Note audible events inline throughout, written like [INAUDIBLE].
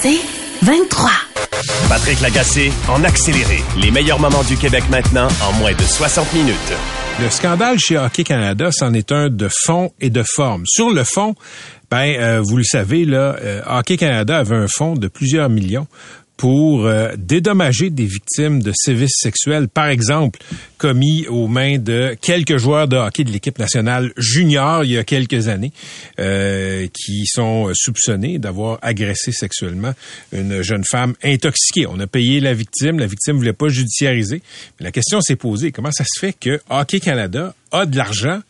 C'est 23. Patrick Lagacé en accéléré. Les meilleurs moments du Québec maintenant en moins de 60 minutes. Le scandale chez Hockey Canada, c'en est un de fond et de forme. Sur le fond, ben, euh, vous le savez, là, euh, Hockey Canada avait un fonds de plusieurs millions pour euh, dédommager des victimes de sévices sexuels, par exemple, commis aux mains de quelques joueurs de hockey de l'équipe nationale junior il y a quelques années, euh, qui sont soupçonnés d'avoir agressé sexuellement une jeune femme intoxiquée. On a payé la victime, la victime voulait pas judiciariser. Mais la question s'est posée, comment ça se fait que Hockey Canada a de l'argent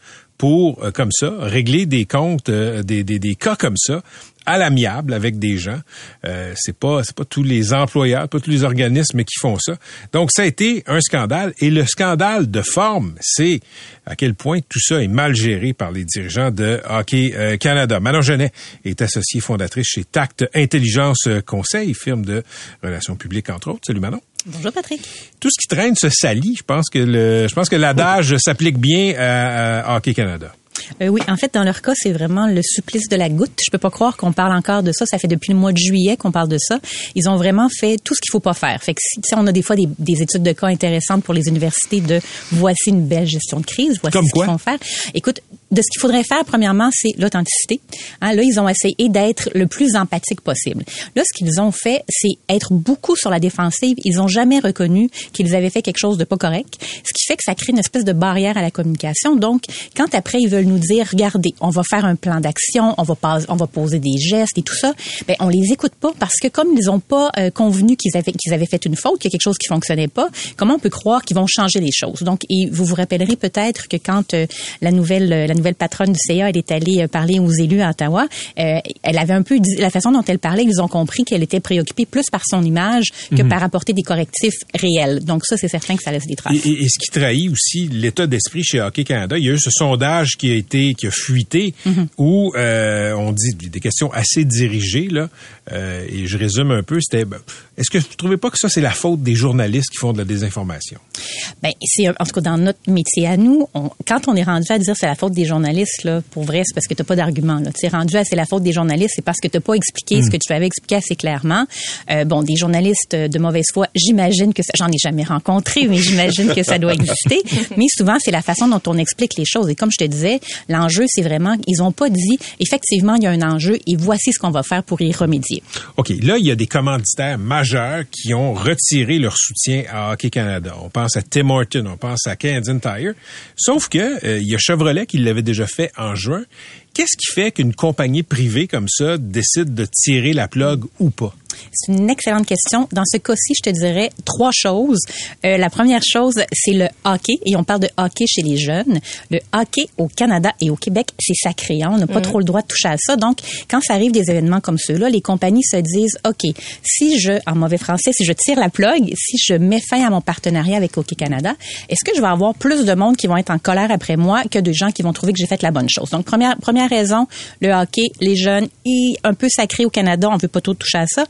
pour, euh, comme ça, régler des comptes, des, des, des cas comme ça, à l'amiable avec des gens. Euh, c'est pas c'est pas tous les employeurs, pas tous les organismes qui font ça. Donc ça a été un scandale et le scandale de forme, c'est à quel point tout ça est mal géré par les dirigeants de Hockey euh, Canada. Manon Genet est associée fondatrice chez Tact Intelligence Conseil, firme de relations publiques entre autres. Salut Manon. Bonjour Patrick. Tout ce qui traîne se salit. Je pense que le je pense que l'adage s'applique bien à, à Hockey Canada. Euh, oui, en fait, dans leur cas, c'est vraiment le supplice de la goutte. Je peux pas croire qu'on parle encore de ça. Ça fait depuis le mois de juillet qu'on parle de ça. Ils ont vraiment fait tout ce qu'il faut pas faire. Fait que si, on a des fois des, des, études de cas intéressantes pour les universités de voici une belle gestion de crise, voici Comme ce qu'ils font faire. Écoute, de ce qu'il faudrait faire, premièrement, c'est l'authenticité. Hein, là, ils ont essayé d'être le plus empathique possible. Là, ce qu'ils ont fait, c'est être beaucoup sur la défensive. Ils ont jamais reconnu qu'ils avaient fait quelque chose de pas correct, ce qui fait que ça crée une espèce de barrière à la communication. Donc, quand après ils veulent nous dire, regardez, on va faire un plan d'action, on va on va poser des gestes et tout ça, ben on les écoute pas parce que comme ils ont pas euh, convenu qu'ils avaient qu'ils avaient fait une faute, qu'il y a quelque chose qui fonctionnait pas, comment on peut croire qu'ils vont changer les choses? Donc, et vous vous rappellerez peut-être que quand euh, la nouvelle la nouvelle patronne du CA, elle est allée euh, parler aux élus à Ottawa, euh, elle avait un peu dit, la façon dont elle parlait, ils ont compris qu'elle était préoccupée plus par son image que Mhm. par apporter des correctifs réels. Donc ça, c'est certain que ça laisse des traces. Et, et- et ce qui trahit aussi l'état d'esprit chez Hockey Canada, il y a eu ce sondage qui a été qui a fuité Mhm. où euh, on dit des questions assez dirigées là. Euh, et je résume un peu. C'était ben, est-ce que vous trouvez pas que ça c'est la faute des journalistes qui font de la désinformation? Ben, c'est en tout cas dans notre métier à nous, on- quand on est rendu à dire c'est la faute des journalistes là, pour vrai, c'est parce que t'as pas d'argument là. Tu es rendu à c'est la faute des journalistes, c'est parce que t'as pas expliqué Hmm. ce que tu avais expliqué assez clairement. Euh, bon, des journalistes de mauvaise foi, j'imagine que ça, j'en ai jamais rencontré, mais j'imagine que ça doit exister. [LAUGHS] Mais souvent c'est la façon dont on explique les choses. Et comme je te disais, l'enjeu c'est vraiment ils ont pas dit effectivement il y a un enjeu et voici ce qu'on va faire pour y remédier. OK, là, il y a des commanditaires majeurs qui ont retiré leur soutien à Hockey Canada. On pense à Tim Horton, on pense à Canadian Tire. Sauf que euh, il y a Chevrolet qui l'avait déjà fait en juin. Qu'est-ce qui fait qu'une compagnie privée comme ça décide de tirer la plug ou pas? C'est une excellente question. Dans ce cas-ci, je te dirais trois choses. Euh, la première chose, c'est le hockey, et on parle de hockey chez les jeunes. Le hockey au Canada et au Québec, c'est sacré. Hein? On n'a pas trop le droit de toucher à ça. Donc, quand ça arrive des événements comme ceux-là, les compagnies se disent, OK, si je, en mauvais français, si je tire la plug, si je mets fin à mon partenariat avec Hockey Canada, est-ce que je vais avoir plus de monde qui vont être en colère après moi que de gens qui vont trouver que j'ai fait la bonne chose? Donc, première, première raison, le hockey, les jeunes, et un peu sacré au Canada, on veut pas trop toucher à ça.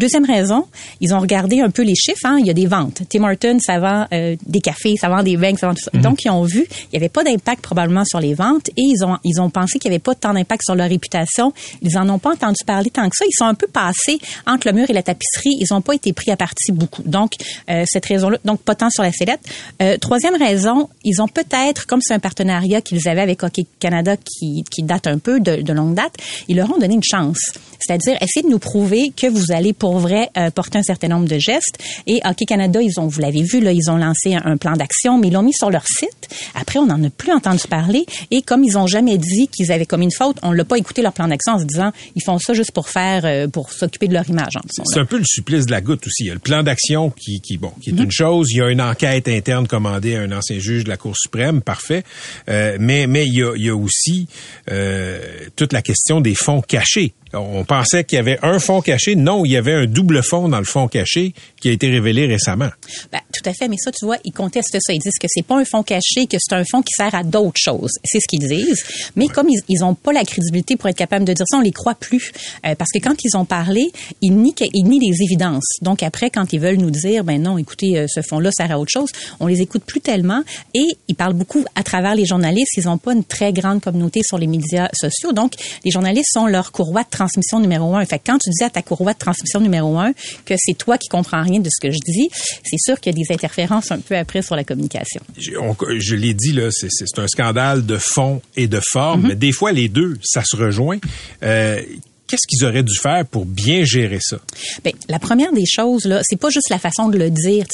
Deuxième raison, ils ont regardé un peu les chiffres. Hein. Il y a des ventes. Tim Hortons, ça vend euh, des cafés, ça vend des beignes, ça vend tout ça. Donc, ils ont vu, il n'y avait pas d'impact probablement sur les ventes et ils ont, ils ont pensé qu'il n'y avait pas tant d'impact sur leur réputation. Ils en ont pas entendu parler tant que ça. Ils sont un peu passés entre le mur et la tapisserie. Ils n'ont pas été pris à partie beaucoup. Donc, euh, cette raison-là, donc pas tant sur la sellette. Euh, troisième raison, ils ont peut-être, comme c'est un partenariat qu'ils avaient avec Hockey Canada qui, qui date un peu de, de longue date, ils leur ont donné une chance. C'est-à-dire, essayez de nous prouver que vous allez pour vrai euh, porter un certain nombre de gestes. Et Hockey Canada, ils ont, vous l'avez vu, là, ils ont lancé un, plan d'action, mais ils l'ont mis sur leur site. Après, on n'en a plus entendu parler. Et comme ils ont jamais dit qu'ils avaient commis une faute, on l'a pas écouté leur plan d'action en se disant, ils font ça juste pour faire, euh, pour s'occuper de leur image. C'est un peu le supplice de la goutte aussi. Il y a le plan d'action qui, qui, bon, qui est une chose. Il y a une enquête interne commandée à un ancien juge de la Cour suprême, parfait. Euh, mais mais il y a, il y a aussi euh, toute la question des fonds cachés On pensait qu'il y avait un fond caché. Non, il y avait un double fond dans le fond caché qui a été révélé récemment. Ben, tout à fait, mais ça, tu vois, ils contestent ça. Ils disent que c'est pas un fonds caché, que c'est un fonds qui sert à d'autres choses. C'est ce qu'ils disent. Mais comme ils, ils ont pas la crédibilité pour être capables de dire ça, on les croit plus. Euh, parce que quand ils ont parlé, ils nient, ils nient les évidences. Donc après, quand ils veulent nous dire, ben non, écoutez, euh, ce fonds-là sert à autre chose, on les écoute plus tellement. Et ils parlent beaucoup à travers les journalistes. Ils ont pas une très grande communauté sur les médias sociaux. Donc, les journalistes sont leur courroie de transmission numéro un. Fait que quand tu dis à ta courroie de transmission numéro un que c'est toi qui comprends rien de ce que je dis, c'est sûr qu'il y a des interférences un peu après sur la communication. Je, l'ai dit, là, c'est- un scandale de fond et de forme, mais des fois, les deux, ça se rejoint. Euh, Qu'est-ce qu'ils auraient dû faire pour bien gérer ça? Ben, la première des choses là, c'est pas juste la façon de le dire.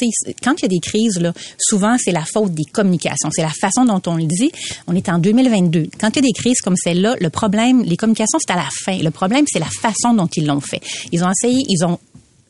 Quand il y a des crises là, souvent c'est la faute des communications, c'est la façon dont on le dit. On est en 2022. Quand il y a des crises comme celle-là, le problème, les communications c'est à la fin. Le problème c'est la façon dont ils l'ont fait. Ils ont essayé, ils ont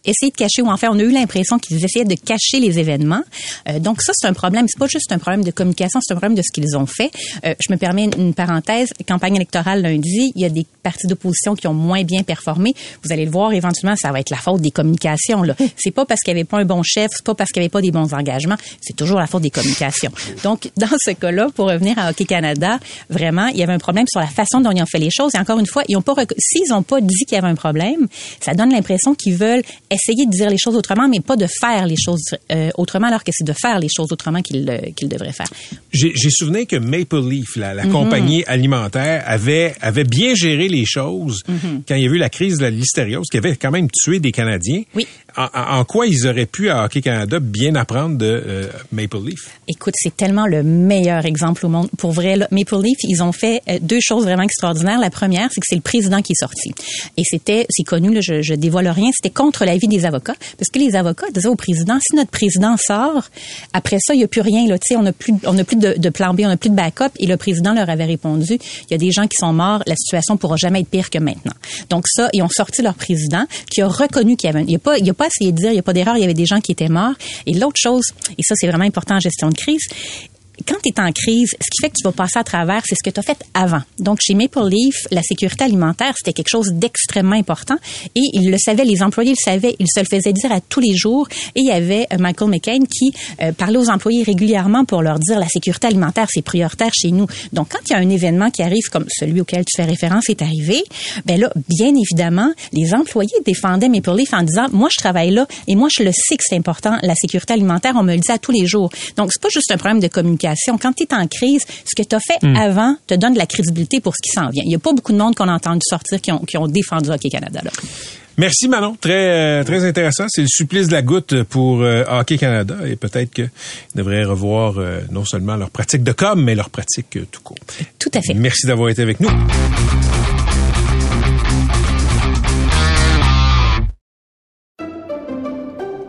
essayé de cacher ou en fait on a eu l'impression qu'ils essayaient de cacher les événements. Euh, donc ça c'est un problème, c'est pas juste un problème de communication, c'est un problème de ce qu'ils ont fait. Euh, je me permets une parenthèse, campagne électorale lundi, il y a des partis d'opposition qui ont moins bien performé. Vous allez le voir éventuellement, ça va être la faute des communications là. [LAUGHS] C'est pas parce qu'il y avait pas un bon chef, c'est pas parce qu'il y avait pas des bons engagements, c'est toujours la faute des communications. Donc [LAUGHS] dans ce cas-là, pour revenir à Hockey Canada, vraiment, il y avait un problème sur la façon dont ils ont fait les choses et encore une fois, ils ont pas s'ils ont pas dit qu'il y avait un problème, ça donne l'impression qu'ils veulent essayer de dire les choses autrement, mais pas de faire les choses euh, autrement, alors que c'est de faire les choses autrement qu'ils qu'ils devraient faire. J'ai souvenir que Maple Leaf, la, la Mhm. compagnie alimentaire, avait, avait bien géré les choses quand il y a eu la crise de la listériose, qui avait quand même tué des Canadiens. Oui. En, quoi ils auraient pu, à Hockey Canada, bien apprendre de euh, Maple Leaf? Écoute, c'est tellement le meilleur exemple au monde. Pour vrai, là, Maple Leaf, ils ont fait euh, deux choses vraiment extraordinaires. La première, c'est que c'est le président qui est sorti. Et c'était, c'est connu, là, je, je dévoile rien, c'était contre l'avis des avocats. Parce que les avocats disaient au président, si notre président sort, après ça, il n'y a plus rien. Là, on n'a plus, on n'a plus de, plan B, on n'a plus de backup. Et le président leur avait répondu, il y a des gens qui sont morts, la situation pourra jamais être pire que maintenant. Donc ça, ils ont sorti leur président qui a reconnu qu'il y avait, il n'y a pas, il y a pas dire, il n'y a pas d'erreur, il y avait des gens qui étaient morts. Et l'autre chose, et ça c'est vraiment important en gestion de crise, quand tu es en crise, ce qui fait que tu vas passer à travers, c'est ce que tu as fait avant. Donc, chez Maple Leaf, la sécurité alimentaire, c'était quelque chose d'extrêmement important. Et ils le savaient, les employés le savaient, ils se le faisaient dire à tous les jours. Et il y avait euh, Michael McCain qui euh, parlait aux employés régulièrement pour leur dire la sécurité alimentaire, c'est prioritaire chez nous. Donc, quand il y a un événement qui arrive comme celui auquel tu fais référence est arrivé, ben là, bien évidemment, les employés défendaient Maple Leaf en disant, moi, je travaille là et moi, je le sais que c'est important, la sécurité alimentaire, on me le dit à tous les jours. Donc, c'est pas juste un problème de communication. Quand tu es en crise, ce que tu as fait avant te donne de la crédibilité pour ce qui s'en vient. Il y a pas beaucoup de monde qu'on a entendu sortir qui ont, qui ont défendu Hockey Canada. Là. Merci Manon, très euh, très intéressant. C'est le supplice de la goutte pour euh, Hockey Canada et peut-être qu'ils devraient revoir euh, non seulement leur pratique de com, mais leur pratique euh, tout court. Tout à fait. Merci d'avoir été avec nous.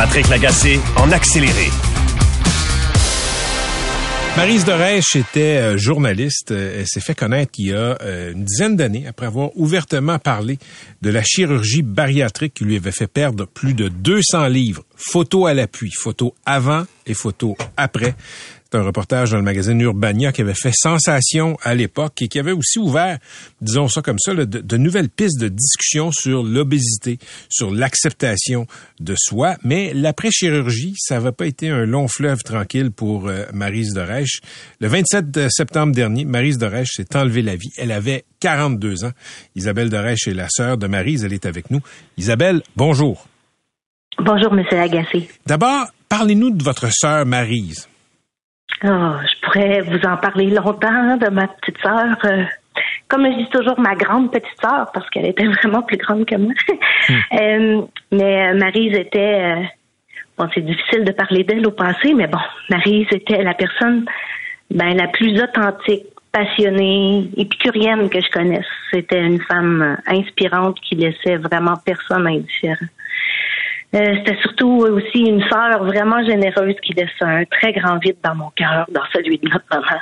Patrick Lagacé en accéléré. Marise Dorèche était euh, journaliste. Euh, Elle s'est fait connaître il y a euh, une dizaine d'années après avoir ouvertement parlé de la chirurgie bariatrique qui lui avait fait perdre plus de 200 livres. Photos à l'appui, photos avant et photos après. C'est un reportage dans le magazine Urbania qui avait fait sensation à l'époque et qui avait aussi ouvert, disons ça comme ça, de, de nouvelles pistes de discussion sur l'obésité, sur l'acceptation de soi. Mais l'après-chirurgie, ça n'avait pas été un long fleuve tranquille pour euh, Marise Dorèche. Le 27 de septembre dernier, Marise Dorèche s'est enlevé la vie. Elle avait 42 ans. Isabelle Dorèche est la sœur de Marise. Elle est avec nous. Isabelle, bonjour. Bonjour, Monsieur Agacé. D'abord, parlez-nous de votre sœur Marise. Oh, je pourrais vous en parler longtemps de ma petite sœur. euh, comme je dis toujours, ma grande petite sœur, parce qu'elle était [LAUGHS] vraiment plus grande que moi. Euh, mais euh, Maryse était... euh, bon, c'est difficile de parler d'elle au passé, mais bon, Maryse était la personne ben, la plus authentique passionnée, épicurienne que je connaisse. C'était une femme inspirante qui laissait vraiment personne indifférent. Euh, c'était surtout aussi une sœur vraiment généreuse qui laissait un très grand vide dans mon cœur, dans celui de notre maman.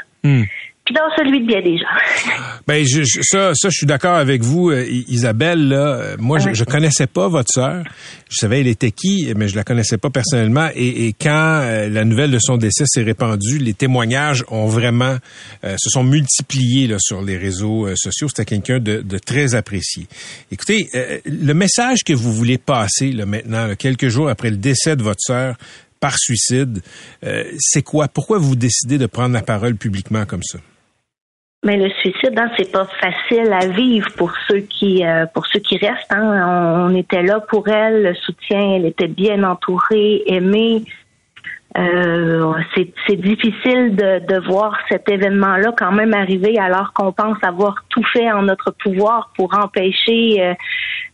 Hmm dans celui de bien des gens. [LAUGHS] Ben je, ça, ça, je suis d'accord avec vous, euh, Isabelle. Là, euh, moi, je, je connaissais pas votre sœur. Je savais elle était qui, mais je la connaissais pas personnellement. Et, et quand euh, la nouvelle de son décès s'est répandue, les témoignages ont vraiment se sont multipliés là, sur les réseaux sociaux. C'était quelqu'un de, de, très apprécié. Écoutez, le message que vous voulez passer là, maintenant, quelques jours après le décès de votre sœur par suicide, c'est quoi? Pourquoi vous décidez de prendre la parole publiquement comme ça? Mais le suicide, hein, c'est pas facile à vivre pour ceux qui euh, pour ceux qui restent. Hein. On, était là pour elle, le soutien, elle était bien entourée, aimée. Euh, c'est difficile de, de voir cet événement-là quand même arriver alors qu'on pense avoir tout fait en notre pouvoir pour empêcher euh,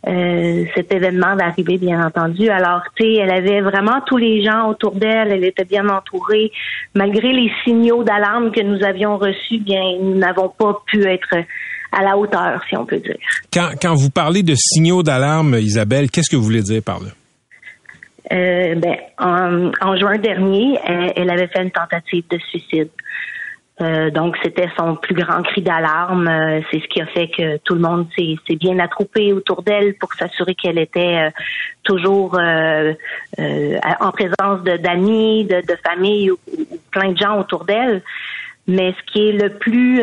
euh, cet événement d'arriver, bien entendu. Alors, tu elle avait vraiment tous les gens autour d'elle, elle était bien entourée. Malgré les signaux d'alarme que nous avions reçus, bien, nous n'avons pas pu être à la hauteur, si on peut dire. Quand, quand vous parlez de signaux d'alarme, Isabelle, qu'est-ce que vous voulez dire par là? Euh, ben, en, en, juin dernier, elle, avait fait une tentative de suicide. Euh, donc, c'était son plus grand cri d'alarme. Euh, c'est ce qui a fait que tout le monde s'est bien attroupé autour d'elle pour s'assurer qu'elle était euh, toujours en présence d'amis, de, de, famille ou, plein de gens autour d'elle. Mais ce qui est le plus,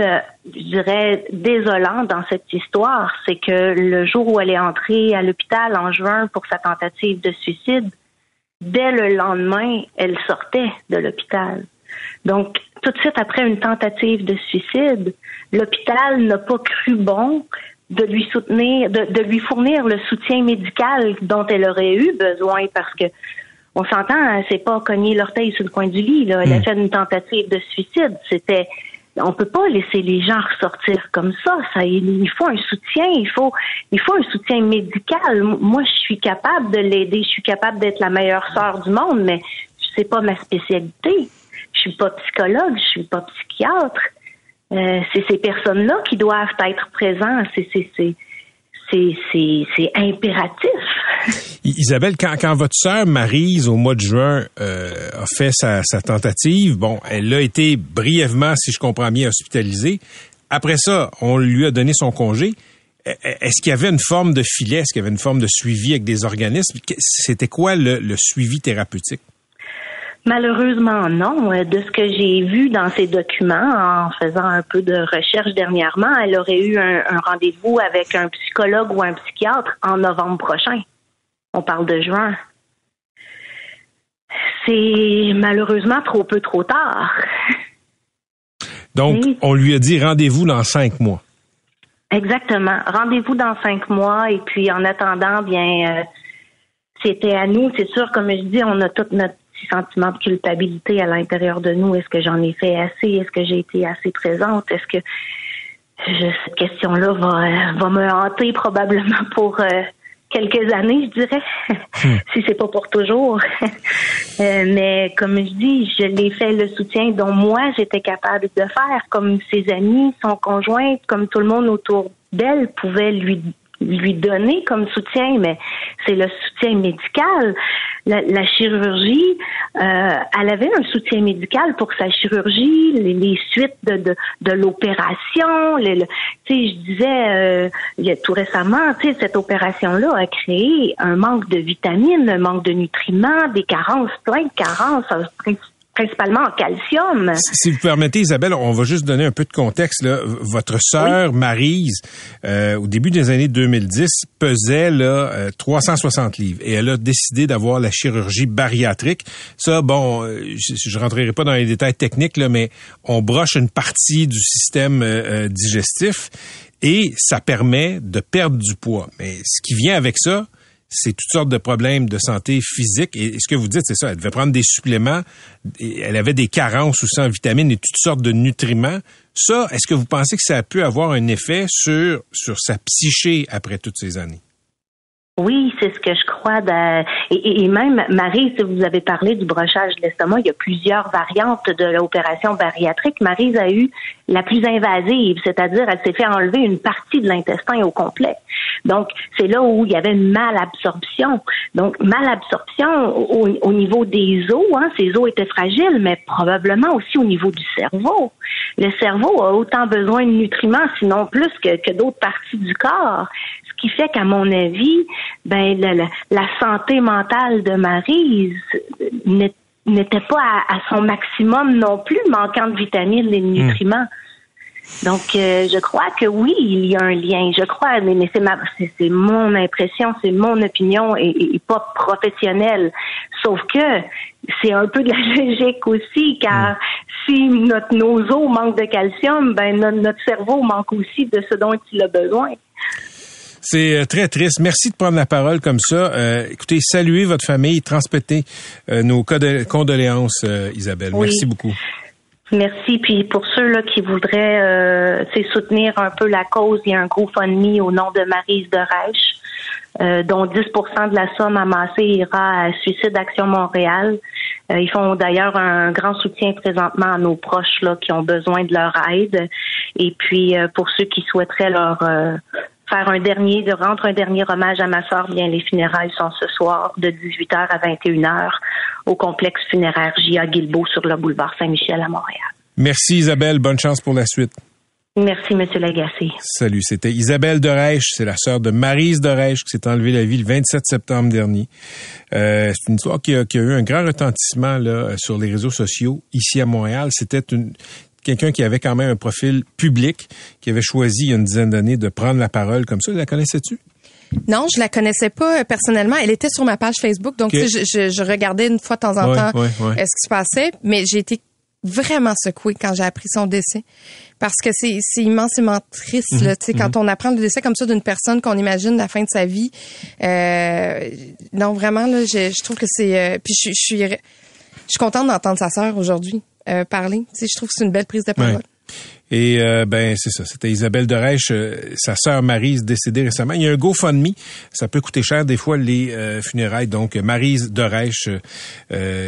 je dirais, désolant dans cette histoire, c'est que le jour où elle est entrée à l'hôpital en juin pour sa tentative de suicide, dès le lendemain, elle sortait de l'hôpital. Donc, tout de suite après une tentative de suicide, l'hôpital n'a pas cru bon de lui soutenir, de, lui fournir le soutien médical dont elle aurait eu besoin parce que on s'entend, hein, c'est pas cogner l'orteil sur le coin du lit. Là. Elle a hmm. fait une tentative de suicide. C'était, on peut pas laisser les gens ressortir comme ça. Ça, il, faut un soutien. Il faut, il faut un soutien médical. Moi, je suis capable de l'aider. Je suis capable d'être la meilleure sœur du monde, mais c'est pas ma spécialité. Je suis pas psychologue, je suis pas psychiatre. Euh, c'est ces personnes-là qui doivent être présentes. C'est c'est impératif. Isabelle, quand, quand votre sœur Marise, au mois de juin, euh, a fait sa, tentative, bon, elle a été brièvement, si je comprends bien, hospitalisée. Après ça, on lui a donné son congé. E, e, est-ce qu'il y avait une forme de filet? Est-ce qu'il y avait une forme de suivi avec des organismes? C'était quoi le, suivi thérapeutique? Malheureusement, non. Euh, de ce que j'ai vu dans ces documents, en faisant un peu de recherche dernièrement, elle aurait eu un, rendez-vous avec un psychologue ou un psychiatre en novembre prochain. On parle de juin. C'est malheureusement trop peu trop tard. Donc, on lui a dit rendez-vous dans cinq mois. Exactement. Rendez-vous dans cinq mois et puis en attendant, bien, euh, c'était à nous. C'est sûr, comme je dis, on a toute notre sentiment de culpabilité à l'intérieur de nous. Est-ce que j'en ai fait assez? Est-ce que j'ai été assez présente? Est-ce que cette question-là va, va me hanter probablement pour euh, quelques années, je dirais, [LAUGHS] hmm. si c'est pas pour toujours. [LAUGHS] Euh, mais comme je dis, je l'ai fait le soutien dont moi j'étais capable de faire, comme ses amis, son conjoint, comme tout le monde autour d'elle pouvait lui lui donner comme soutien, mais c'est le soutien médical. La, chirurgie, euh, elle avait un soutien médical pour sa chirurgie, les, suites de, de, l'opération. Tu sais, je disais euh, tout récemment, cette opération-là a créé un manque de vitamines, un manque de nutriments, des carences, plein de carences, principalement en calcium. Si vous permettez, Isabelle, on va juste donner un peu de contexte. Là. Votre sœur Marise, euh, au début des années 2010, pesait là, 360 euh, livres et elle a décidé d'avoir la chirurgie bariatrique. Ça, bon, euh, je, je rentrerai pas dans les détails techniques, là, mais on broche une partie du système digestif et ça permet de perdre du poids. Mais ce qui vient avec ça, c'est toutes sortes de problèmes de santé physique. Et ce que vous dites, c'est ça. Elle devait prendre des suppléments. elle avait des carences aussi en vitamines et toutes sortes de nutriments. Ça, est-ce que vous pensez que ça a pu avoir un effet sur, sur sa psyché après toutes ces années? Oui, c'est ce que je crois. Et, même, Marie, si vous avez parlé du brochage de l'estomac, il y a plusieurs variantes de l'opération bariatrique. Marie a eu la plus invasive, c'est-à-dire elle s'est fait enlever une partie de l'intestin au complet. Donc, c'est là où il y avait une malabsorption. Donc, malabsorption au, au niveau des os, hein, ces os étaient fragiles, mais probablement aussi au niveau du cerveau. Le cerveau a autant besoin de nutriments, sinon plus que d'autres parties du corps qui fait qu'à mon avis, ben la, santé mentale de Marie n'était pas à, son maximum non plus, manquant de vitamines et de hmm. nutriments. Donc, euh, je crois que oui, il y a un lien. Je crois, mais, c'est mon impression, c'est mon opinion et, pas professionnelle. Sauf que c'est un peu de la [LAUGHS] logique aussi, car hmm. si notre, nos os manquent de calcium, ben notre cerveau manque aussi de ce dont il a besoin. C'est euh, très triste. Merci de prendre la parole comme ça. Euh, écoutez, saluez votre famille, transmettez euh, nos condoléances, Isabelle. Merci beaucoup. Merci. Puis pour ceux là qui voudraient soutenir un peu la cause, il y a un GoFundMe au nom de Marise de Reich, dont 10% de la somme amassée ira à Suicide Action Montréal. ils font d'ailleurs un grand soutien présentement à nos proches là qui ont besoin de leur aide. Et puis pour ceux qui souhaiteraient leur faire un dernier, de rendre un dernier hommage à ma soeur, bien les funérailles sont ce soir de 18h à 21h au complexe funéraire J.A. Guilbeault sur le boulevard Saint-Michel à Montréal. Merci Isabelle, bonne chance pour la suite. Merci, Monsieur Lagacé. Salut, c'était Isabelle de c'est la sœur de Marise de qui s'est enlevée la vie le 27 septembre dernier. Euh, c'est une histoire qui a, qui a, eu un grand retentissement là, sur les réseaux sociaux ici à Montréal. C'était une, quelqu'un qui avait quand même un profil public, qui avait choisi il y a une dizaine d'années de prendre la parole comme ça. La connaissais-tu? Non, je la connaissais pas euh, personnellement. Elle était sur ma page Facebook, donc je, je, regardais une fois de temps en temps ce qui se passait, mais j'ai été vraiment secouée quand j'ai appris son décès parce que c'est immensément triste là, mhm, quand mhm. on apprend le décès comme ça d'une personne qu'on imagine la fin de sa vie. Euh, non, vraiment là, je, je trouve que c'est euh, puis je, je suis je suis contente d'entendre sa sœur aujourd'hui. Euh, parler. Tu je trouve que c'est une belle prise de parole. Et euh, ben c'est ça, c'était Isabelle de euh, sa sœur Marise décédée récemment. Il y a un GoFundMe, ça peut coûter cher des fois les funérailles. Donc Marise de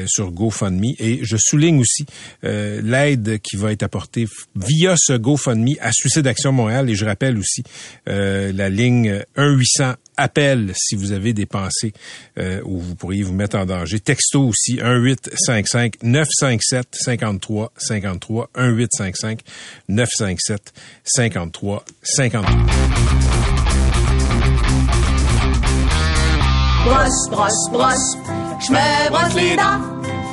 sur GoFundMe. Et je souligne aussi l'aide qui va être apportée via ce GoFundMe à Suicide Action Montréal. Et je rappelle aussi la ligne 1 800 appel si vous avez des pensées euh, où vous pourriez vous mettre en danger. Texto aussi 1855 957 53 53 1855 957 53 53. Brosse, brosse, brosse, je brosse les dents.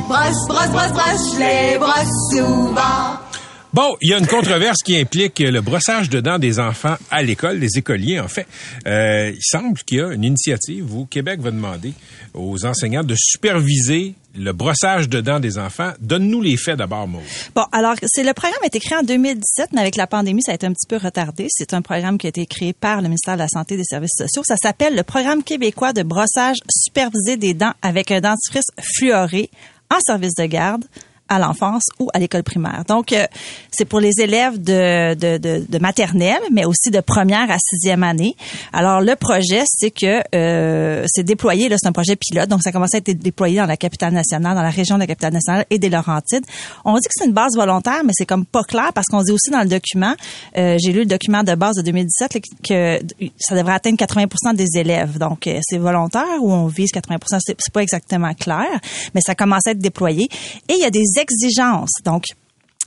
Brosse, brosse, brosse, brosse, je souvent. Bon, il y a une controverse qui implique le brossage de dents des enfants à l'école, des écoliers en fait. Euh, il semble qu'il y a une initiative où Québec va demander aux enseignants de superviser le brossage de dents des enfants. Donne-nous les faits d'abord, Maud. Bon, alors, c'est le programme a été créé en 2017, mais avec la pandémie, ça a été un petit peu retardé. C'est un programme qui a été créé par le ministère de la Santé et des Services sociaux. Ça s'appelle le Programme québécois de brossage supervisé des dents avec un dentifrice fluoré en service de garde à l'enfance ou à l'école primaire. Donc, euh, c'est pour les élèves de, de, de, de, maternelle, mais aussi de première à sixième année. Alors, le projet, c'est que euh, c'est déployé, là, c'est un projet pilote, donc ça commence à être déployé dans la capitale nationale, dans la région de la capitale nationale et des Laurentides. On dit que c'est une base volontaire, mais c'est comme pas clair parce qu'on dit aussi dans le document, euh, j'ai lu le document de base de 2017, que ça devrait atteindre 80% des élèves. Donc, euh, c'est volontaire ou on vise 80 c'est pas exactement clair, mais ça commence à être déployé. Et il y a des exigences. Donc,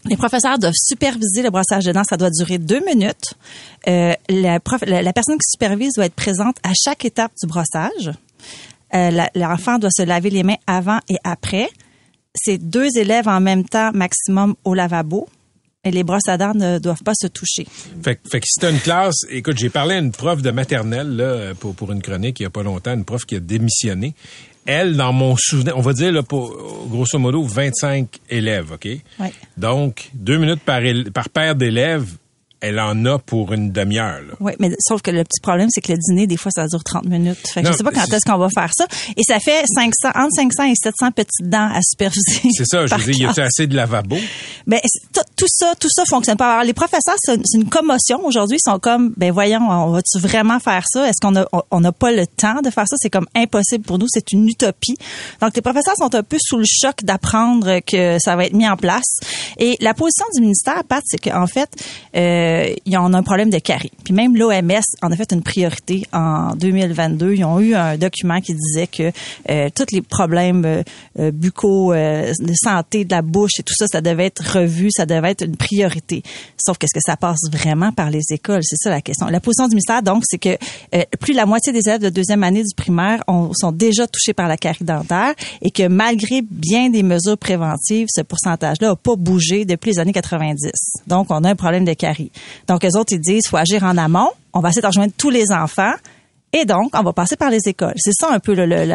les professeurs doivent superviser le brossage de dents. Ça doit durer deux minutes. Euh, la, personne qui supervise doit être présente à chaque étape du brossage. Euh, l'enfant doit se laver les mains avant et après. C'est deux élèves en même temps maximum au lavabo. Et les brosses à dents ne doivent pas se toucher. Fait, fait que si une classe, écoute, j'ai parlé à une prof de maternelle pour, pour une chronique il y a pas longtemps, une prof qui a démissionné elle, dans mon souvenir, on va dire, là, pour, grosso modo, 25 élèves, OK? Oui. Donc, deux minutes par, par paire d'élèves, elle en a pour une demi-heure. Oui, mais sauf que le petit problème, c'est que le dîner, des fois, ça dure 30 minutes. Fait que je sais pas quand est-ce qu'on va faire ça. Et ça fait 500, entre 500 et 700 petites dents à superviser. C'est ça, je veux dire, y a assez de lavabo? Ben, tout ça, tout ça fonctionne pas. Alors, les professeurs, c'est une commotion aujourd'hui. Ils sont comme, ben voyons, on va-tu vraiment faire ça? Est-ce qu'on a, on n'a pas le temps de faire ça? C'est comme impossible pour nous. C'est une utopie. Donc, les professeurs sont un peu sous le choc d'apprendre que ça va être mis en place. Et la position du ministère, Pat, c'est qu'en fait, euh, y en a un problème de carie. Puis même l'OMS en a fait une priorité en 2022. Ils ont eu un document qui disait que euh, tous les problèmes euh, euh buccaux, euh, de santé de la bouche et tout ça, ça devait être revu, ça devait être une priorité. Sauf qu'est-ce que ça passe vraiment par les écoles C'est ça la question. La position du ministère, donc, c'est que plus de la moitié des élèves de deuxième année du primaire ont, sont déjà touchés par la carie dentaire et que malgré bien des mesures préventives, ce pourcentage-là n'a pas bougé depuis les années 90. Donc, on a un problème de carie. Donc, les autres, ils disent, faut agir en amont. On va essayer de rejoindre tous les enfants. Et donc, on va passer par les écoles. C'est ça un peu le, le,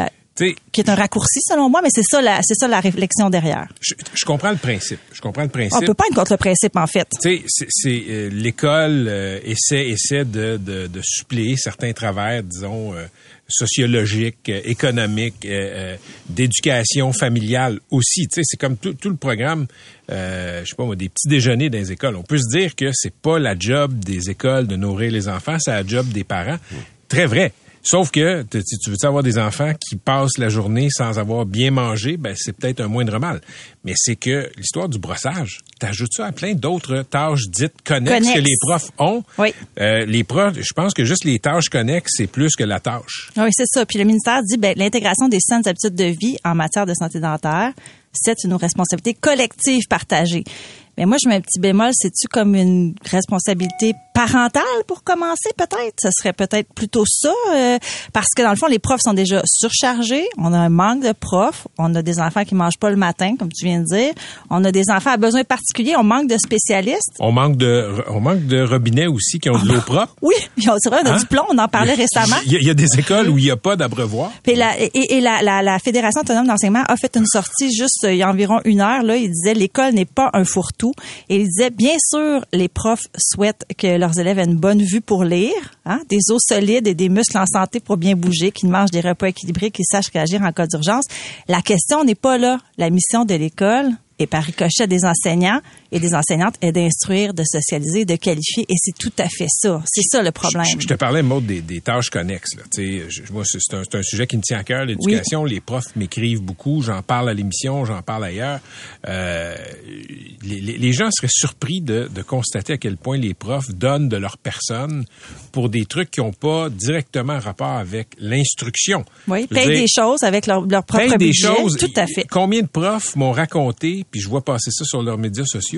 qui est un raccourci selon moi, mais c'est ça la c'est ça la réflexion derrière. Je, comprends le principe. Je comprends le principe. On peut pas être contre le principe en fait. Tu sais, c'est euh, l'école euh, essaie essaie de, de, de suppléer certains travers, disons. Euh, sociologiques, économiques, d'éducation familiale aussi. Tu sais, c'est comme tout, le programme, euh, je sais pas des petits déjeuners dans les écoles. On peut se dire que c'est pas la job des écoles de nourrir les enfants, c'est la job des parents. Très vrai. Sauf que si tu veux avoir des enfants qui passent la journée sans avoir bien mangé, ben c'est peut-être un moindre mal. Mais c'est que l'histoire du brossage, t'ajoutes ça à plein d'autres tâches dites connexes, que les profs ont. Oui. Euh, les profs, je pense que juste les tâches connexes, c'est plus que la tâche. Oui, c'est ça. Puis le ministère dit ben l'intégration des saines habitudes de vie en matière de santé dentaire, c'est une responsabilité collective partagée. Mais moi, je mets un petit bémol, c'est-tu comme une responsabilité parentale pour commencer, peut-être? Ce serait peut-être plutôt ça, euh, parce que dans le fond, les profs sont déjà surchargés. On a un manque de profs. On a des enfants qui mangent pas le matin, comme tu viens de dire. On a des enfants à besoins particuliers. On manque de spécialistes. On manque de, on manque de robinets aussi qui ont de l'eau propre. Oui, c'est [LAUGHS] vrai, on a hein? du plomb. On en parlait récemment. Il y, a, des écoles où il n'y a pas d'abreuvoir. Et, la, et, la, la, la Fédération autonome d'enseignement a fait une sortie juste euh, il y a environ une heure. Là, il disait l'école n'est pas un fourre-tout et il disait, bien sûr, les profs souhaitent que leurs élèves aient une bonne vue pour lire, hein, des os solides et des muscles en santé pour bien bouger, qu'ils mangent des repas équilibrés, qu'ils sachent réagir en cas d'urgence. La question n'est pas là. La mission de l'école, et par ricochet des enseignants et des enseignantes est d'instruire, de socialiser, de qualifier. Et c'est tout à fait ça. C'est ça le problème. Je, te parlais, Maud, des, des tâches connexes. Là. Je, moi, c'est un, un, sujet qui me tient à cœur, l'éducation. Les profs m'écrivent beaucoup. J'en parle à l'émission, j'en parle ailleurs. Euh, les, les, gens seraient surpris de, de, constater à quel point les profs donnent de leur personne pour des trucs qui n'ont pas directement rapport avec l'instruction. Oui, payent des choses avec leur, leur propre budget. des choses. Tout à fait. Combien de profs m'ont raconté puis je vois passer ça sur leurs médias sociaux.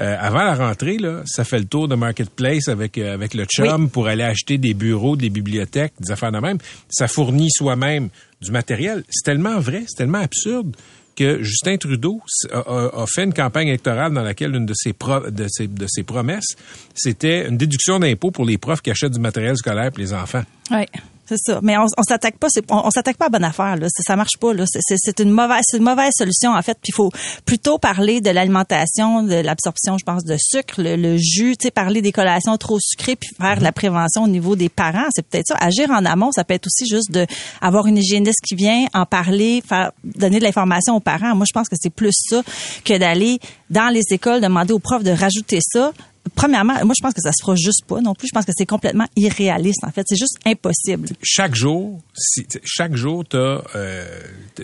Euh, avant la rentrée, là, ça fait le tour de Marketplace avec euh, avec le chum pour aller acheter des bureaux, des bibliothèques, des affaires de même. Ça fournit soi-même du matériel. C'est tellement vrai, c'est tellement absurde que Justin Trudeau a, fait une campagne électorale dans laquelle une de ses, de ses, de ses promesses, c'était une déduction d'impôt pour les profs qui achètent du matériel scolaire pour les enfants. Oui. C'est ça. Mais on, s'attaque pas, on, on s'attaque pas à bonne affaire. Là. Ça, ça marche pas. Là. C'est, une mauvaise, c'est une mauvaise solution en fait. Puis il faut plutôt parler de l'alimentation, de l'absorption, je pense, de sucre, le, jus. Tu sais, parler des collations trop sucrées, puis faire de la prévention au niveau des parents. C'est peut-être ça. Agir en amont, ça peut être aussi juste de avoir une hygiéniste qui vient en parler, faire donner de l'information aux parents. Moi, je pense que c'est plus ça que d'aller dans les écoles demander aux profs de rajouter ça premièrement, moi, je pense que ça se fera juste pas non plus. Je pense que c'est complètement irréaliste, en fait. C'est juste impossible. Chaque jour, si, chaque jour, il euh,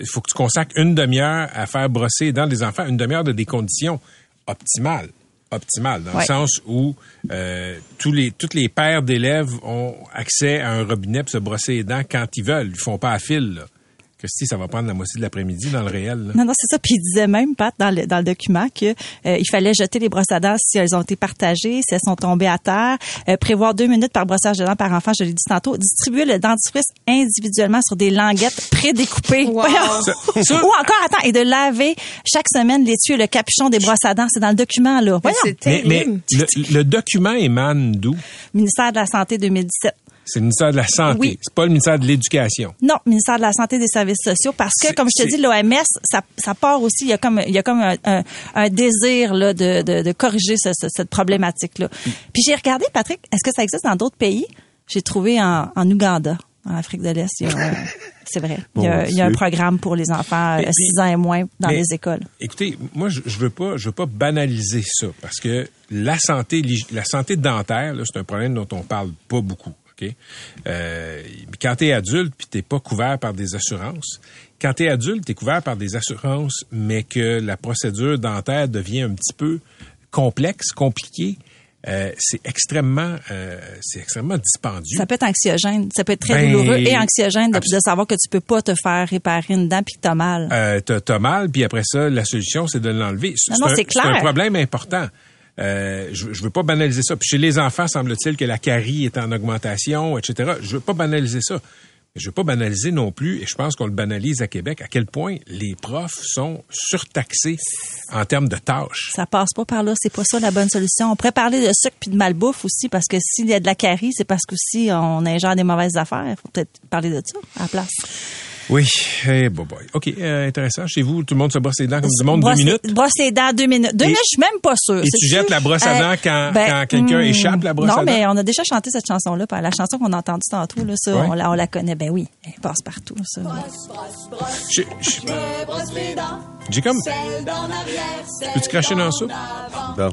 faut que tu consacres une demi-heure à faire brosser dans des enfants, une demi-heure de des conditions optimales optimales, dans le sens où euh, tous les toutes les pères d'élèves ont accès à un robinet pour se brosser les dents quand ils veulent. Ils font pas à fil. Là que si ça va prendre la moitié de l'après-midi dans le réel. Non, non, c'est ça. Puis il disait même, Pat, dans le, dans le document, que euh, il fallait jeter les brosses à dents si elles ont été partagées, si elles sont tombées à terre, euh, prévoir deux minutes par brossage de dents par enfant, je l'ai dit tantôt, distribuer le dentifrice individuellement sur des languettes prédécoupées. Wow. Ou encore, attends, et de laver chaque semaine l'étui et le capuchon des brosses à dents. C'est dans le document, là. Mais, mais le, le, document émane d'où? Ministère de la Santé 2017. C'est le ministère de la Santé. Oui. C'est pas le ministère de l'Éducation. Non, ministère de la Santé et des Services sociaux, parce que, comme je te dis, l'OMS, ça, ça part aussi, il y a comme, il y a comme un, un- un désir là, de, de, de corriger ce- ce- cette problématique-là. Puis j'ai regardé, Patrick, est-ce que ça existe dans d'autres pays? J'ai trouvé en, en Ouganda, en Afrique de l'Est, c'est vrai. Il y, a, [LAUGHS] Mon il y a un programme pour les enfants Mais- euh, 6 ans et moins dans mais- les écoles. Écoutez, moi, je, je veux pas, je veux pas banaliser ça parce que la santé, la santé dentaire, c'est un problème dont on parle pas beaucoup. Ok, euh, quand t'es adulte puis t'es pas couvert par des assurances, quand t'es adulte, t'es couvert par des assurances, mais que la procédure dentaire devient un petit peu complexe, compliquée. euh, c'est extrêmement, euh, c'est extrêmement dispendieux. Ça peut être anxiogène, ça peut être très Ben, douloureux et anxiogène de, savoir que tu peux pas te faire réparer une dent puis que t'as mal. euh, t'as, mal, puis après ça, la solution, c'est de l'enlever. Non, non, un, c'est clair. un problème important. Euh, je, je veux pas banaliser ça. Puis chez les enfants, semble-t-il que la carie est en augmentation, etc. Je veux pas banaliser ça. Je veux pas banaliser non plus, et je pense qu'on le banalise à Québec, à quel point les profs sont surtaxés en termes de tâches. Ça passe pas par là, c'est pas ça la bonne solution. On pourrait parler de sucre puis de malbouffe aussi parce que s'il y a de la carie, c'est parce qu'aussi on ingère des mauvaises affaires. Faut peut-être parler de ça à la place. Oui, hey, boy, boy. OK, euh, intéressant. Chez vous, tout le monde se brosse les dents comme du monde, deux brosse, minutes? Brosse les dents deux minutes. Deux Et- minutes, je suis même pas sûre. et tu jettes la brosse à dents quand- quand quelqu'un échappe la brosse non, à dents? mais on a déjà chanté cette chanson-là. La chanson qu'on a entendue tantôt, là, ça, Ouais. on, la, on la connaît. Ben oui, elle passe partout. Ça. J'ai- j'ai- J'ai comme... Peux-tu cracher dans ça? Bon.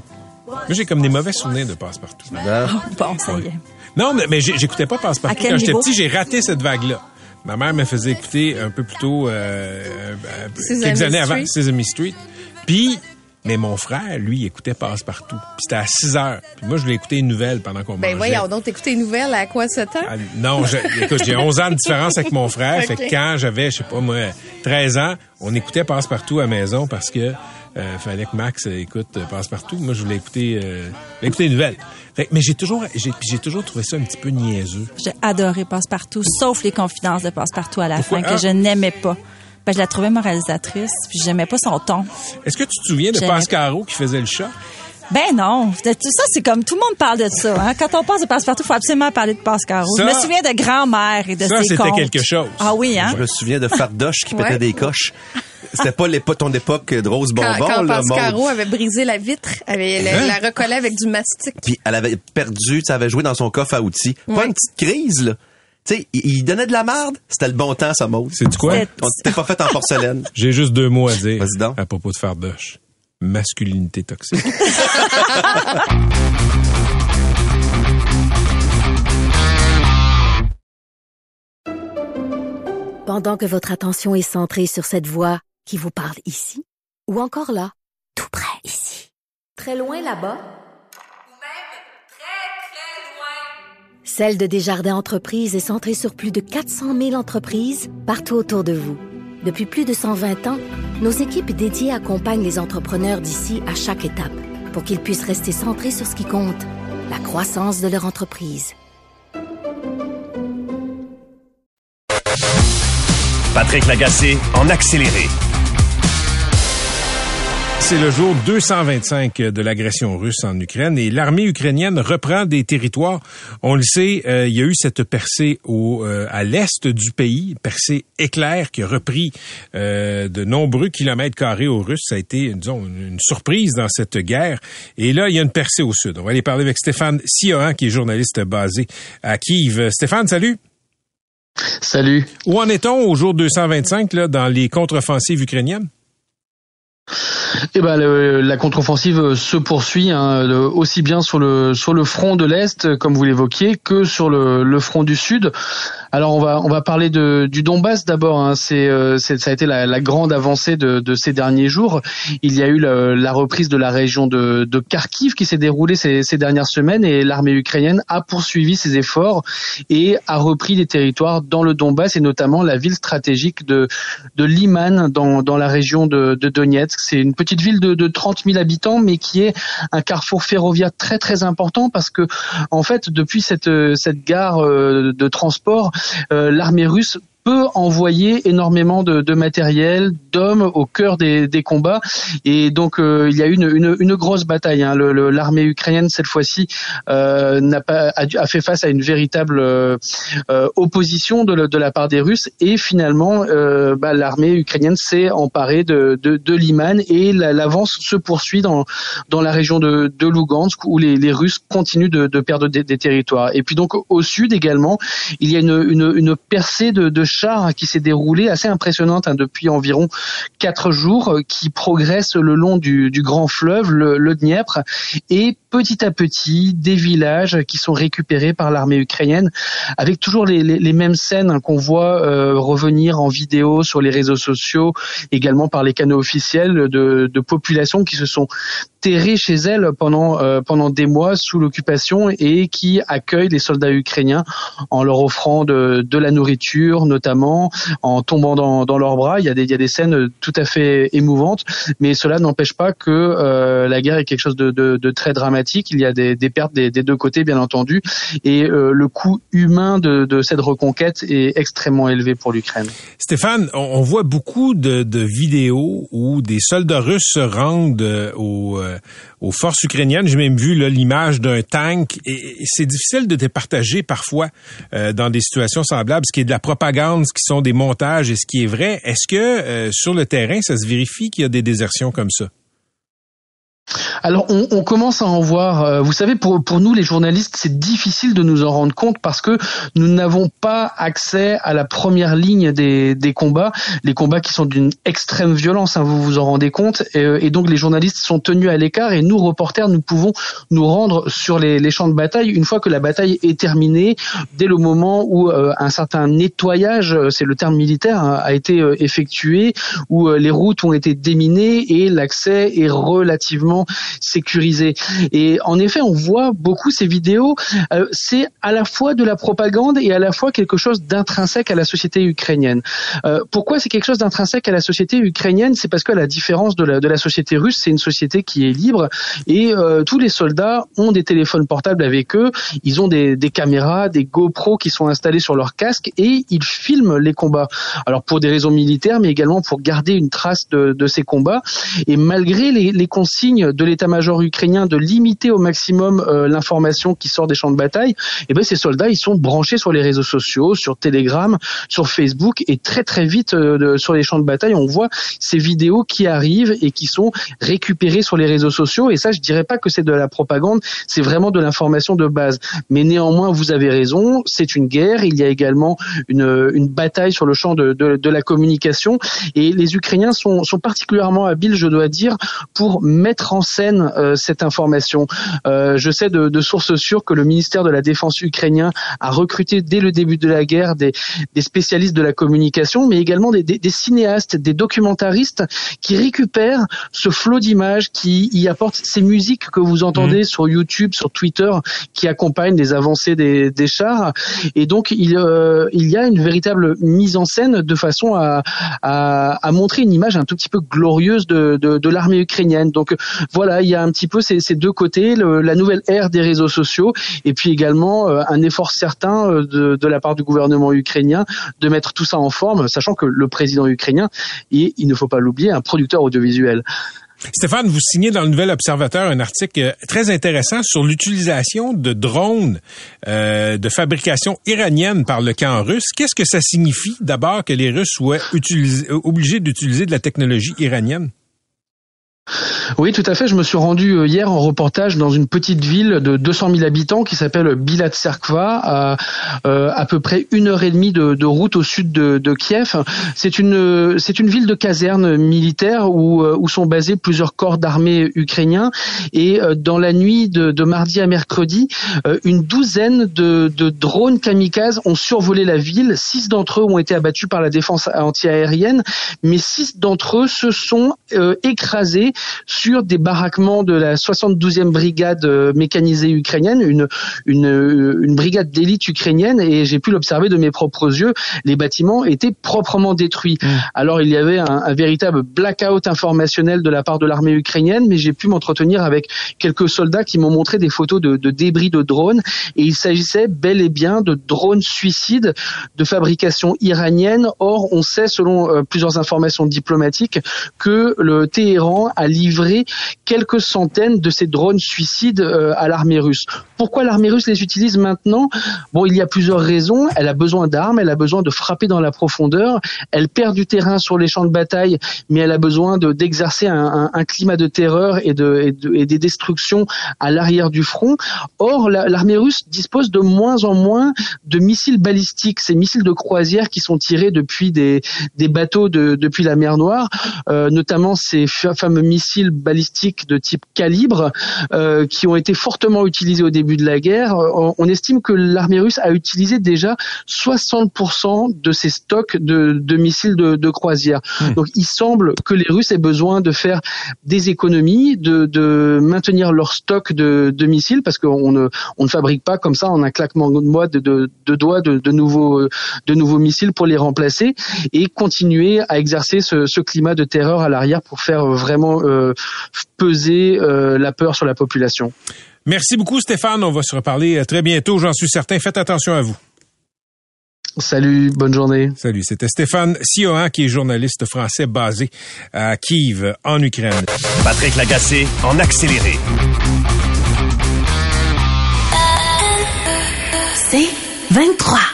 Moi, j'ai comme des mauvais souvenirs de passe-partout. Bon. Bon, ça y est. Non, mais, mais j'écoutais pas passe-partout. Quand j'étais petit, j'ai raté cette vague-là. Ma mère me faisait écouter un peu plus tôt, euh, euh, quelques années avant. Sesame Street. Puis, mais mon frère, lui, il écoutait passe-partout. Puis c'était à 6 heures. Puis moi, je voulais écouter une nouvelle pendant qu'on Ben mangeait. voyons donc, t'écouter les nouvelles à quoi ce temps? Ah, non, je- écoute, j'ai 11 ans de différence avec mon frère. [LAUGHS] Fait que quand j'avais, je sais pas moi, 13 ans, on écoutait Passe-Partout à la maison parce que euh, fallait que Max euh, écoute euh, Passe-Partout. Moi, je voulais écouter, euh, écouter une nouvelle. Fait mais j'ai toujours, j'ai, toujours trouvé ça un petit peu niaiseux. J'ai adoré Passe-Partout, sauf les confidences de Passe-Partout à la Pourquoi? fin, que Ah. je n'aimais pas. Ben, je la trouvais moralisatrice, puis j'aimais pas son ton. Est-ce que tu te souviens de Pascaro qui faisait le chat? Ben non, tout ça c'est comme tout le monde parle de ça. Hein? Quand on passe de passe-partout, il faut absolument parler de Pascaro. Ça- Je me souviens de grand-mère et de Ça, ses c'était contes. quelque chose. Ah oui, hein? Je me souviens de Fardoche qui Ouais. pétait des coches. C'était pas l'époque, ton époque de rose Quand, bonbon, quand Pascaro Maude. avait brisé la vitre, avait, la, Hein? la recollait avec du mastic. Puis elle avait perdu, ça avait joué dans son coffre à outils. Pas Ouais. une petite crise, là. Tu sais, il, donnait de la merde. C'était le bon temps, ça, Maude. C'est du quoi? C'était- On t'était pas fait en porcelaine. [LAUGHS] J'ai juste deux mots à dire Vas-y donc. à propos de Fardoche. Masculinité toxique. [LAUGHS] Pendant que votre attention est centrée sur cette voix qui vous parle ici, ou encore là, tout près ici, très loin là-bas, Celle de Desjardins Entreprises est centrée sur plus de 400 000 entreprises partout autour de vous. Depuis plus de 120 ans, nos équipes dédiées accompagnent les entrepreneurs d'ici à chaque étape pour qu'ils puissent rester centrés sur ce qui compte, la croissance de leur entreprise. Patrick Lagacé en accéléré. C'est le jour 225 de l'agression russe en Ukraine et l'armée ukrainienne reprend des territoires. On le sait, euh, il y a eu cette percée au, euh, à l'est du pays, percée éclair qui a repris euh, de nombreux kilomètres carrés aux Russes. Ça a été, disons, une, une surprise dans cette guerre. Et là, il y a une percée au sud. On va aller parler avec Stéphane Siohan, qui est journaliste basé à Kiev. Stéphane, salut. Salut. Où en est-on au jour 225 là, dans les contre-offensives ukrainiennes? Eh ben, le- la contre-offensive se poursuit hein, aussi bien sur le sur le front de l'est, comme vous l'évoquiez, que sur le, le front du sud. Alors on va on va parler de du Donbass d'abord. Hein. C'est euh, ça a été la, la grande avancée de, de ces derniers jours. Il y a eu le- la reprise de la région de, de Kharkiv qui s'est déroulée ces, ces dernières semaines et l'armée ukrainienne a poursuivi ses efforts et a repris des territoires dans le Donbass et notamment la ville stratégique de de Liman dans dans la région de, de Donetsk. C'est une petite ville de, de 30 000 habitants, mais qui est un carrefour ferroviaire très très important parce que en fait depuis cette cette gare euh, de transport, euh, l'armée russe peut envoyer énormément de, de matériel, d'hommes au cœur des, des, combats. Et donc euh, il y a une, une, une grosse bataille. Hein. L'armée ukrainienne cette fois-ci euh, n'a pas a, fait face à une véritable euh, euh opposition de, de, la part des Russes. Et finalement, euh, bah, l'armée ukrainienne s'est emparée de, de, de Liman et l'avance se poursuit dans dans la région de, de Lugansk où les, les Russes continuent de, de perdre des, des, territoires. Et puis donc au sud également, il y a une, une, une percée de, de chars qui s'est déroulée assez impressionnante hein, depuis environ quatre jours, euh, qui progresse le long du, du grand fleuve, le, le Dniepr, et petit à petit des villages qui sont récupérés par l'armée ukrainienne, avec toujours les, les, les mêmes scènes qu'on voit euh, revenir en vidéo sur les réseaux sociaux, également par les canaux officiels de, de populations qui se sont terrées chez elles pendant euh, pendant des mois sous l'occupation et qui accueillent les soldats ukrainiens en leur offrant de, de la nourriture notamment, en tombant dans, dans leurs bras. Il y a des il y a des scènes tout à fait émouvantes, mais cela n'empêche pas que euh, la guerre est quelque chose de, de, de très dramatique il y a des, pertes des, deux côtés, bien entendu, et euh, le coût humain de, cette reconquête est extrêmement élevé pour l'Ukraine. Stéphane, on, voit beaucoup de, vidéos où des soldats russes se rendent euh, euh, aux, forces ukrainiennes. J'ai même vu l'image d'un tank, et, c'est difficile de départager parfois dans des situations semblables, ce qui est de la propagande, ce qui sont des montages et ce qui est vrai. Est-ce que sur le terrain, ça se vérifie qu'il y a des désertions comme ça? Alors on, on, commence à en voir. Euh, vous savez, pour pour nous les journalistes, c'est difficile de nous en rendre compte parce que nous n'avons pas accès à la première ligne des, des combats, les combats qui sont d'une extrême violence. Hein, vous vous en rendez compte, et, et, donc les journalistes sont tenus à l'écart et nous reporters, nous pouvons nous rendre sur les, les, champs de bataille une fois que la bataille est terminée, dès le moment où euh, un certain nettoyage, euh, c'est le terme militaire, hein, a été effectué, où les routes ont été déminées et l'accès est relativement sécurisé. Et en effet, on voit beaucoup ces vidéos. Euh, c'est à la fois de la propagande et à la fois quelque chose d'intrinsèque à la société ukrainienne. Euh, pourquoi c'est quelque chose d'intrinsèque à la société ukrainienne? C'est parce que la différence de la, de la société russe, c'est une société qui est libre et euh, tous les soldats ont des téléphones portables avec eux. Ils ont des, caméras, des GoPro qui sont installés sur leur casque et ils filment les combats. Alors pour des raisons militaires, mais également pour garder une trace de, de ces combats. Et malgré les consignes de l'état-major ukrainien de limiter au maximum euh, l'information qui sort des champs de bataille, et eh ben ces soldats ils sont branchés sur les réseaux sociaux, sur Telegram, sur Facebook et très très vite euh, sur les champs de bataille on voit ces vidéos qui arrivent et qui sont récupérées sur les réseaux sociaux. Et ça je dirais pas que c'est de la propagande, c'est vraiment de l'information de base. Mais néanmoins vous avez raison, c'est une guerre, il y a également une, une bataille sur le champ de, de, de la communication. Et les Ukrainiens sont, sont particulièrement habiles je dois dire pour mettre en scène euh, cette information. Euh, je sais de, de, sources sûres que le ministère de la Défense ukrainien a recruté dès le début de la guerre des, des spécialistes de la communication, mais également des, des, des cinéastes, des documentaristes qui récupèrent ce flot d'images, qui y apportent ces musiques que vous entendez mmh. sur YouTube, sur Twitter, qui accompagnent les avancées des, des chars. Et donc il, euh, il y a une véritable mise en scène de façon à, à, à montrer une image un tout petit peu glorieuse de, de, de l'armée ukrainienne. Donc voilà, il y a un petit peu ces, deux côtés, la nouvelle ère des réseaux sociaux, et puis également euh, un effort certain euh, de, la part du gouvernement ukrainien de mettre tout ça en forme, sachant que le président ukrainien est, il ne faut pas l'oublier, un producteur audiovisuel. Stéphane, vous signez dans le Nouvel Observateur un article euh, très intéressant sur l'utilisation de drones de fabrication iranienne par le camp russe. Qu'est-ce que ça signifie d'abord que les Russes soient obligés d'utiliser de la technologie iranienne? Oui, tout à fait. Je me suis rendu euh, hier en reportage dans une petite ville de 200 000 habitants qui s'appelle Bilatserkva, à euh, à peu près une heure et demie de, de route au sud de, de Kiev. C'est une c'est une ville de caserne militaire où euh, où sont basés plusieurs corps d'armée ukrainiens. Et dans la nuit de, de mardi à mercredi, une douzaine de, de drones kamikazes ont survolé la ville. Six d'entre eux ont été abattus par la défense antiaérienne, mais six d'entre eux se sont écrasés sur des baraquements de la 72e brigade euh, mécanisée ukrainienne, une, une, une brigade d'élite ukrainienne, et j'ai pu l'observer de mes propres yeux. Les bâtiments étaient proprement détruits. Mmh. Alors il y avait un, un, véritable blackout informationnel de la part de l'armée ukrainienne, mais j'ai pu m'entretenir avec quelques soldats qui m'ont montré des photos de, de débris de drones, et il s'agissait bel et bien de drones suicides de fabrication iranienne. Or, on sait, selon euh, plusieurs informations diplomatiques, que le Téhéran a livré quelques centaines de ces drones suicides euh, à l'armée russe. Pourquoi l'armée russe les utilise maintenant? Bon, il y a plusieurs raisons. Elle a besoin d'armes, elle a besoin de frapper dans la profondeur, elle perd du terrain sur les champs de bataille, mais elle a besoin d'exercer un, un, climat de terreur et, de, et, de, des destructions à l'arrière du front. Or, l'armée russe dispose de moins en moins de missiles balistiques, ces missiles de croisière qui sont tirés depuis des, des bateaux de, depuis la mer Noire, euh, notamment ces fameux missiles balistiques de type calibre euh, qui ont été fortement utilisés au début de la guerre. On, on estime que l'armée russe a utilisé déjà 60% de ses stocks de, de missiles de, de croisière. Mmh. Donc il semble que les Russes aient besoin de faire des économies, de, de maintenir leur stock de, de missiles parce qu'on ne, on ne fabrique pas comme ça en un claquement de, de, de, de doigts de, de, nouveaux, de nouveaux missiles pour les remplacer et continuer à exercer ce, ce climat de terreur à l'arrière pour faire vraiment peser euh, la peur sur la population. Merci beaucoup Stéphane, on va se reparler euh, très bientôt, j'en suis certain. Faites attention à vous. Salut, bonne journée. Salut, c'était Stéphane Siohan qui est journaliste français basé à Kiev en Ukraine. Patrick Lagacé en accéléré. C'est 23.